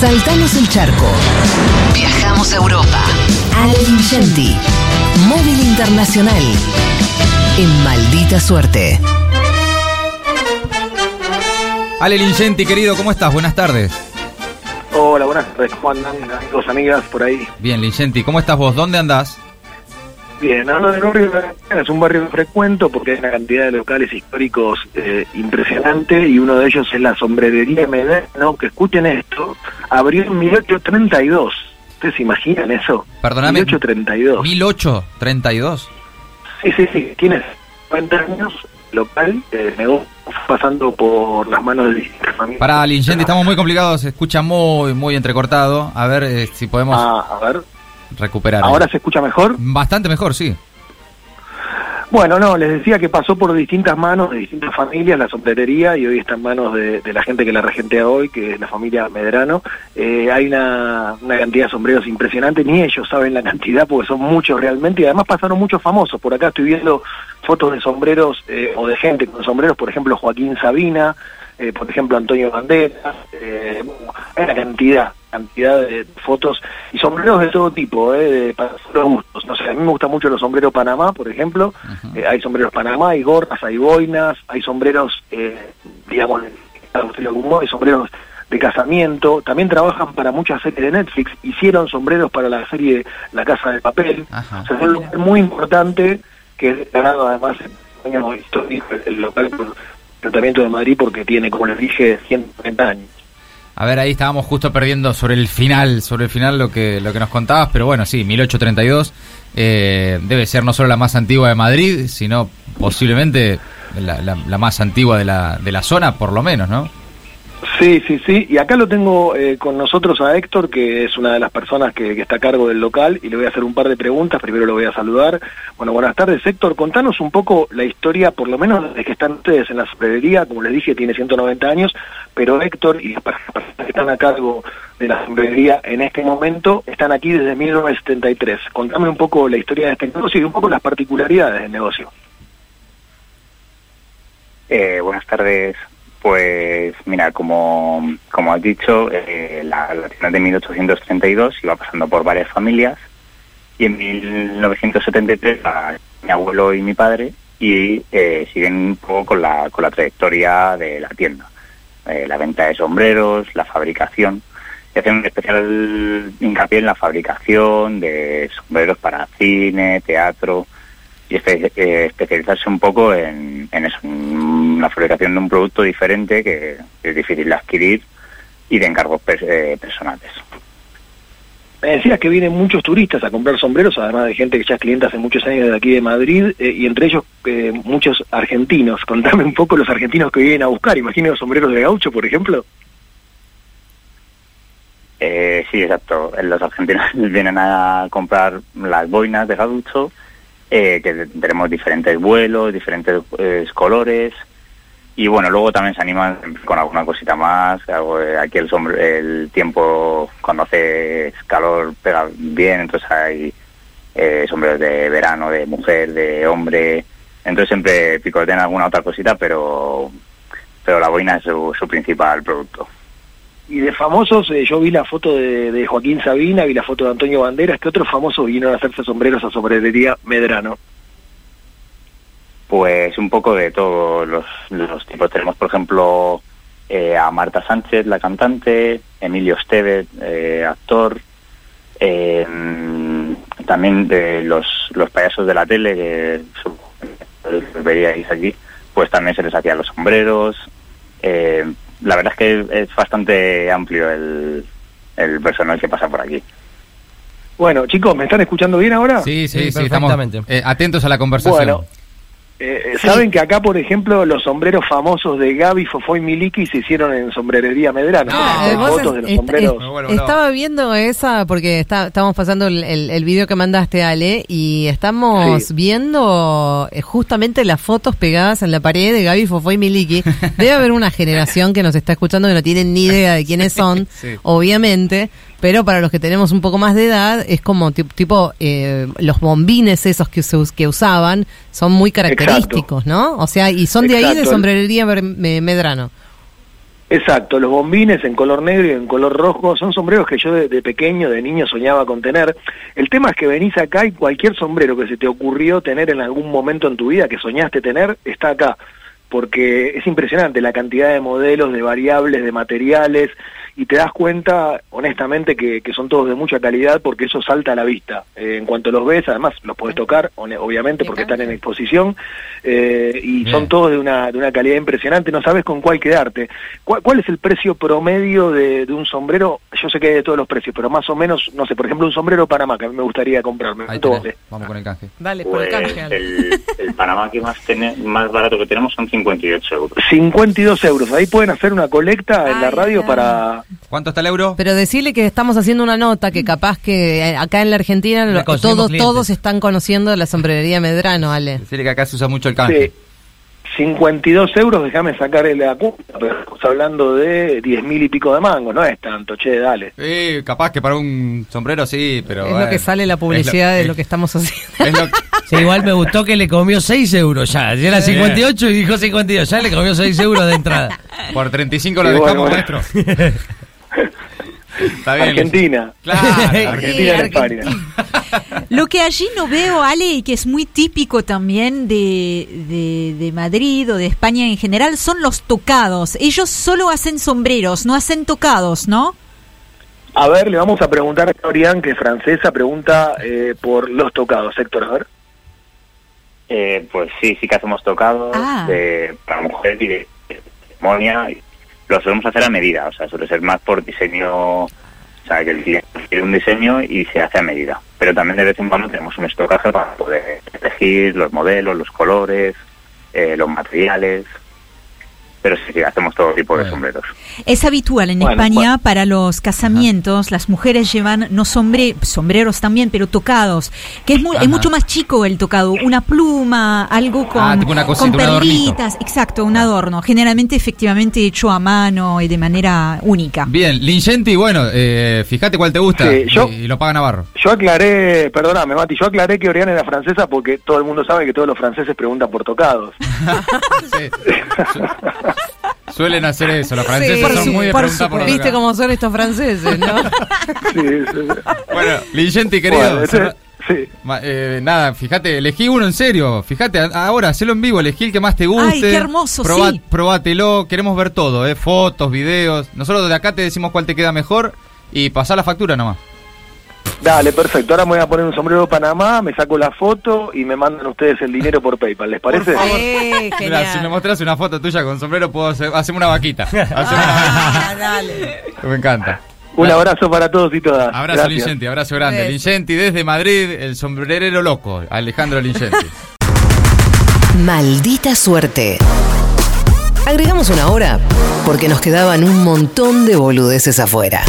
Saltamos el charco. Viajamos a Europa. Ale Ingenti. Móvil Internacional. En maldita suerte. Ale Lingenti, querido, ¿cómo estás? Buenas tardes. Hola, buenas tardes. ¿Cómo andan amigos, amigas por ahí? Bien, Lingenti, ¿cómo estás vos? ¿Dónde andás? Bien, en un barrio, es un barrio frecuento porque hay una cantidad de locales históricos eh, impresionante y uno de ellos es la sombrerería Medrano, que escuchen esto, abrió en 1832. ¿Ustedes se imaginan eso? Perdóname. 1832. 1832. Sí, sí, sí, tiene 50 años local, eh, negocio pasando por las manos de. Para Lingenti, estamos muy complicados, se escucha muy, muy entrecortado. A ver eh, si podemos Ah, a ver, recuperar. ¿ahora se escucha mejor? Bastante mejor, sí. Bueno, no, les decía que pasó por distintas manos de distintas familias la sombrerería y hoy está en manos de, de la gente que la regentea hoy, que es la familia Medrano. Eh, hay una, una cantidad de sombreros impresionante, ni ellos saben la cantidad porque son muchos realmente y además pasaron muchos famosos. Por acá estoy viendo fotos de sombreros eh, o de gente con sombreros, por ejemplo Joaquín Sabina, eh, por ejemplo Antonio Banderas, eh, hay una cantidad, cantidad de fotos y sombreros de todo tipo, eh, de, para los gustos. No sé, a mí me gustan mucho los sombreros Panamá, por ejemplo, Eh, hay sombreros Panamá, hay gorras, hay boinas, hay sombreros, eh, digamos, hay sombreros de casamiento, también trabajan para muchas series de Netflix, hicieron sombreros para la serie La Casa de Papel, o sea, es un lugar muy importante que es declarado además en año histórico el local por el Ayuntamiento de Madrid porque tiene, como les dije, 130 años. A ver, ahí estábamos justo perdiendo sobre el final, sobre el final lo que, lo que nos contabas, pero bueno, sí, 1832 eh, debe ser no solo la más antigua de Madrid, sino posiblemente la, la- la más antigua de la, de la zona, por lo menos, ¿no? Sí, sí, sí. Y acá lo tengo eh, con nosotros a Héctor, que es una de las personas que, está a cargo del local, y le voy a hacer un par de preguntas. Primero lo voy a saludar. Bueno, buenas tardes, Héctor. Contanos un poco la historia, por lo menos desde que están ustedes en la sombrerería. Como les dije, tiene 190 años, pero Héctor y las personas que están a cargo de la sombrerería en este momento están aquí desde 1973. Contame un poco la historia de este negocio y un poco las particularidades del negocio. Eh, buenas tardes. Pues mira, como, como has dicho, eh, la, tienda de 1832 iba pasando por varias familias y en 1973 la- mi abuelo y mi padre y eh, siguen un poco con la, con la trayectoria de la tienda. Eh, la venta de sombreros, la fabricación y hacen un especial hincapié en la fabricación de sombreros para cine, teatro y espe- eh, especializarse un poco en, en eso, en la fabricación de un producto diferente que es difícil de adquirir y de encargos eh, personales. Me decías que vienen muchos turistas a comprar sombreros, además de gente que ya es cliente hace muchos años de aquí de Madrid, eh, y entre ellos eh, muchos argentinos. Contame un poco los argentinos que vienen a buscar. Imagino los sombreros de gaucho, por ejemplo. Eh, sí, exacto. Los argentinos vienen a comprar las boinas de gaucho, eh, que tenemos diferentes vuelos, diferentes eh, colores. Y bueno, luego también se animan con alguna cosita más. Aquí el, sombre- el tiempo, cuando hace calor, pega bien. Entonces hay eh, sombreros de verano, de mujer, de hombre. Entonces siempre picotean alguna otra cosita, pero, pero la boina es su, su principal producto. Y de famosos, eh, yo vi la foto de, Joaquín Sabina, vi la foto de Antonio Banderas. ¿Qué otros famosos vinieron a hacerse sombreros a sombrerería Medrano? Pues un poco de todos los, tipos. Tenemos, por ejemplo, eh, a Marta Sánchez, la cantante, Emilio Estevez, eh, actor, eh, también de los, los payasos de la tele, que veríais allí, pues también se les hacían los sombreros. La verdad es que es bastante amplio el, el personal que pasa por aquí. Bueno, chicos, ¿me están escuchando bien ahora? Sí, sí, Sí, sí, estamos perfectamente. eh, atentos a la conversación. Bueno, eh, eh, saben que acá, por ejemplo, los sombreros famosos de Gaby, Fofó y Miliki se hicieron en sombrerería Medrano. Eh, fotos es- de los est- sombreros. est- estaba viendo esa porque está, estábamos pasando el, el, el video que mandaste, Ale, y estamos Sí. viendo eh, justamente las fotos pegadas en la pared de Gaby, Fofó y Miliki. Debe haber una generación que nos está escuchando que no tienen ni idea de quiénes son, Sí. obviamente, pero para los que tenemos un poco más de edad, es como ti- tipo eh, los bombines esos que, se us- que usaban son muy característicos, ¿no? O sea, y son de ahí de Exacto. sombrerería Medrano. Exacto, los bombines en color negro y en color rojo son sombreros que yo de, de, pequeño, de niño soñaba con tener. El tema es que venís acá y cualquier sombrero que se te ocurrió tener en algún momento en tu vida, que soñaste tener, está acá. Porque es impresionante la cantidad de modelos, de variables, de materiales, y te das cuenta, honestamente, que, que, son todos de mucha calidad porque eso salta a la vista. Eh, en cuanto los ves, además los puedes tocar, obviamente, porque están en exposición, eh, y Bien. son todos de una, de una calidad impresionante, no sabes con cuál quedarte. ¿Cuál, cuál es el precio promedio de, de, un sombrero? Yo sé que hay de todos los precios, pero más o menos, no sé, por ejemplo, un sombrero Panamá que a mí me gustaría comprarme. Ahí vale? Vamos con el canje. Dale, por el Pues, canje. Ale. el, el Panamá que más, tiene, más barato que tenemos son 58 euros. 52 euros. Ahí pueden hacer una colecta en la radio para... ¿Cuánto está el euro? Pero decirle que estamos haciendo una nota que capaz que eh, acá en la Argentina lo- todos clientes. todos están conociendo la sombrerería Medrano, Ale. Decirle que acá se usa mucho el canje. Sí, 52 euros, déjame sacar la cuenta, pero estamos hablando de 10 mil y pico de mango, no es tanto, che, dale. Sí, capaz que para un sombrero sí, pero... es lo que sale la es publicidad de es- lo que estamos haciendo. es lo- Sí, igual me gustó que le comió 6 euros ya. Ya era 58 y dijo 52. Ya le comió 6 euros de entrada. por 35 lo Sí, dejamos, bueno, maestro. Está bien. Argentina. Claro, Argentina. Lo que allí no veo, Ale, y que es muy típico también de, de, de Madrid o de España en general, son los tocados. Ellos solo hacen sombreros, no hacen tocados, ¿no? A ver, le vamos a preguntar a Orián, que es francesa, pregunta eh, por los tocados. Héctor, a ver. Eh, pues sí, sí que hacemos tocados Ah. de, para mujer y de ceremonia. Lo solemos hacer a medida, o sea, suele ser más por diseño, o sea, que el cliente quiere un diseño y se hace a medida. Pero también de vez en cuando tenemos un estocaje para poder elegir los modelos, los colores, eh, los materiales. Pero sí, sí, hacemos todo tipo de Bueno. sombreros. Es habitual en Bueno, España bueno. para los casamientos, las mujeres llevan no sombre, sombreros también, pero tocados, que es, muy, es mucho más chico el tocado, una pluma, algo con, Ah, tipo una cosita, con un adornito. perlitas, exacto, un adorno, generalmente efectivamente hecho a mano y de manera única. Bien, Lingenti, bueno, eh, fíjate cuál te gusta Sí, yo- y, lo paga Navarro. Yo aclaré, perdóname, Mati, yo aclaré que Orián era francesa porque todo el mundo sabe que todos los franceses preguntan por tocados. Sí. Su- Suelen hacer eso, los franceses por son su- muy de por preguntar por ¿Viste acá. cómo son estos franceses, no? Sí, sí, sí. Bueno, Lingenti, querido. Bueno, sí. Ma- eh, nada, fíjate, elegí uno en serio. Fíjate, ahora, hacelo en vivo, elegí el que más te guste. Ay, qué hermoso, Probá- sí. Probátelo, queremos ver todo, eh, fotos, videos. Nosotros de acá te decimos cuál te queda mejor y pasá la factura nomás. Dale, perfecto. Ahora me voy a poner un sombrero de Panamá, me saco la foto y me mandan ustedes el dinero por PayPal. ¿Les parece? Sí, Mira, genial. si me mostrás una foto tuya con sombrero, puedo hacer, hacemos una vaquita. Hacemos Ah, una dale. vaquita. Me encanta. Un abrazo para todos y todas. Abrazo Gracias. Lingenti, abrazo grande. Lingenti desde Madrid, el sombrerero loco, Alejandro Lingenti. Maldita suerte. Agregamos una hora porque nos quedaban un montón de boludeces afuera.